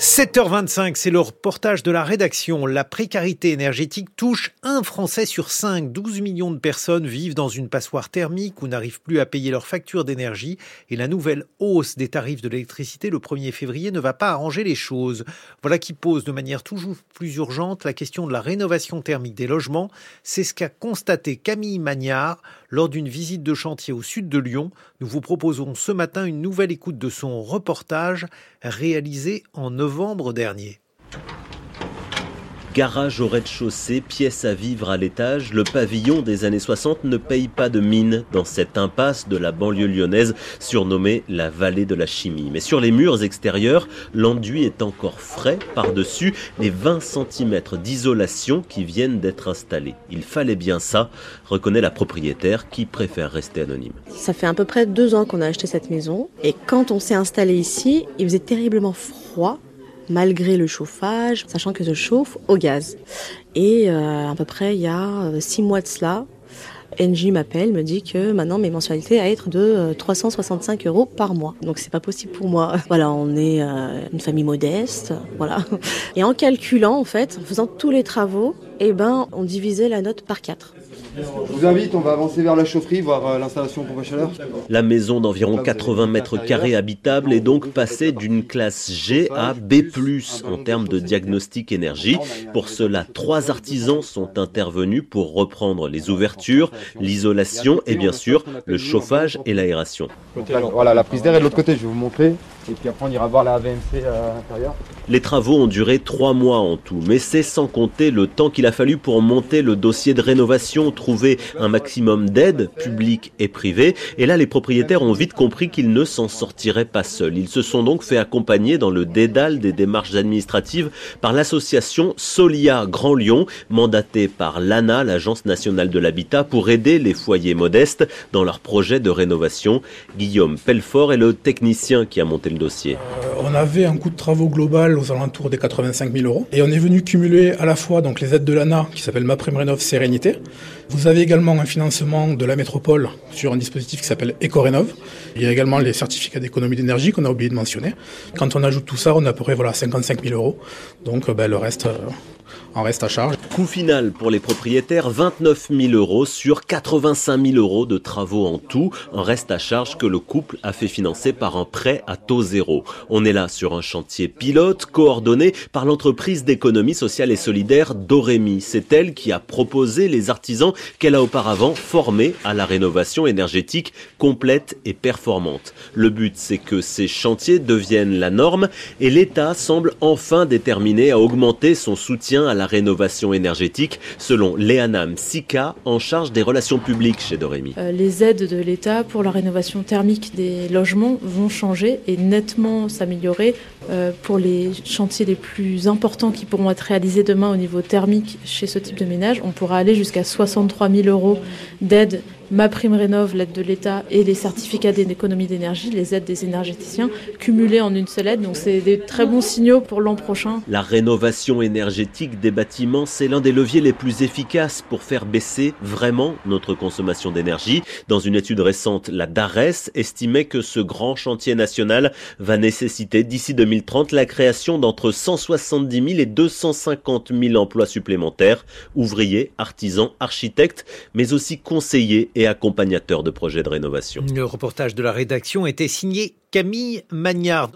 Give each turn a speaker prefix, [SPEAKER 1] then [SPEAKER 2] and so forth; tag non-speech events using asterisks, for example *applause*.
[SPEAKER 1] 7h25, c'est le reportage de la rédaction. La précarité énergétique touche un Français sur cinq. 12 millions de personnes vivent dans une passoire thermique ou n'arrivent plus à payer leurs factures d'énergie. Et la nouvelle hausse des tarifs de l'électricité le 1er février ne va pas arranger les choses. Voilà qui pose de manière toujours plus urgente la question de la rénovation thermique des logements. C'est ce qu'a constaté Camille Magnard lors d'une visite de chantier au sud de Lyon. Nous vous proposons ce matin une nouvelle écoute de son reportage réalisé en novembre dernier.
[SPEAKER 2] Garage au rez-de-chaussée, pièce à vivre à l'étage, le pavillon des années 60 ne paye pas de mine dans cette impasse de la banlieue lyonnaise surnommée la vallée de la chimie. Mais sur les murs extérieurs, l'enduit est encore frais par-dessus les 20 cm d'isolation qui viennent d'être installés. Il fallait bien ça, reconnaît la propriétaire qui préfère rester anonyme.
[SPEAKER 3] Ça fait à peu près deux ans qu'on a acheté cette maison et quand on s'est installé ici, il faisait terriblement froid malgré le chauffage, sachant que je chauffe au gaz. Et euh, à peu près il y a euh, six mois de cela, Engie m'appelle, me dit que maintenant mes mensualités à être de 365 euh, euros par mois. Donc c'est pas possible pour moi. *laughs* Voilà, on est une famille modeste, voilà. Et en calculant en fait, en faisant tous les travaux, eh ben on divisait la note par quatre.
[SPEAKER 4] Je vous invite, on va avancer vers la chaufferie, voir euh, l'installation pompe à chaleur.
[SPEAKER 2] La maison d'environ 80 mètres carrés habitable est donc passée d'une classe G à B+, en termes de diagnostic énergie. Pour cela, trois artisans sont intervenus pour reprendre les ouvertures, l'isolation et bien sûr le chauffage et l'aération.
[SPEAKER 4] Voilà, la prise d'air est de l'autre côté, je vais vous montrer. Et puis après, on ira voir la AVMC à l'intérieur.
[SPEAKER 2] Les travaux ont duré trois mois en tout, mais c'est sans compter le temps qu'il a fallu pour monter le dossier de rénovation, trouver un maximum d'aide, publique et privée. Et là, les propriétaires ont vite compris qu'ils ne s'en sortiraient pas seuls. Ils se sont donc fait accompagner dans le dédale des démarches administratives par l'association Solia Grand Lyon, mandatée par l'ANA, l'Agence nationale de l'habitat, pour aider les foyers modestes dans leur projet de rénovation. Guillaume Pelfort est le technicien qui a monté dossier.
[SPEAKER 5] Euh, on avait un coût de travaux global aux alentours des 85 000 euros. Et on est venu cumuler à la fois donc les aides de l'ANA, qui s'appelle Ma Prime Rénov Sérénité. Vous avez également un financement de la métropole sur un dispositif qui s'appelle EcoRénov. Il y a également les certificats d'économie d'énergie qu'on a oublié de mentionner. Quand on ajoute tout ça, on a à peu près voilà, 55 000 euros. Donc ben, le reste, euh, en reste à charge.
[SPEAKER 2] Coût final pour les propriétaires, 29 000 euros sur 85 000 euros de travaux en tout, un reste à charge que le couple a fait financer par un prêt à taux zéro. On est là sur un chantier pilote coordonné par l'entreprise d'économie sociale et solidaire Dorémy. C'est elle qui a proposé les artisans qu'elle a auparavant formés à la rénovation énergétique complète et performante. Le but, c'est que ces chantiers deviennent la norme et l'État semble enfin déterminé à augmenter son soutien à la rénovation énergétique, selon Léana Sika, en charge des relations publiques chez Dorémy.
[SPEAKER 6] Euh, les aides de l'État pour la rénovation thermique des logements vont changer et nettement s'améliorer euh, pour les chantiers les plus importants qui pourront être réalisés demain au niveau thermique chez ce type de ménage. On pourra aller jusqu'à 63 000 euros d'aide ma prime rénov, l'aide de l'État et les certificats d'économie d'énergie, les aides des énergéticiens, cumulés en une seule aide. Donc c'est des très bons signaux pour l'an prochain.
[SPEAKER 2] La rénovation énergétique des bâtiments, c'est l'un des leviers les plus efficaces pour faire baisser vraiment notre consommation d'énergie. Dans une étude récente, la DARES estimait que ce grand chantier national va nécessiter d'ici 2030 la création d'entre 170 000 et 250 000 emplois supplémentaires, ouvriers, artisans, architectes, mais aussi conseillers et accompagnateur de projets de rénovation.
[SPEAKER 1] Le reportage de la rédaction était signé Camille Magnard.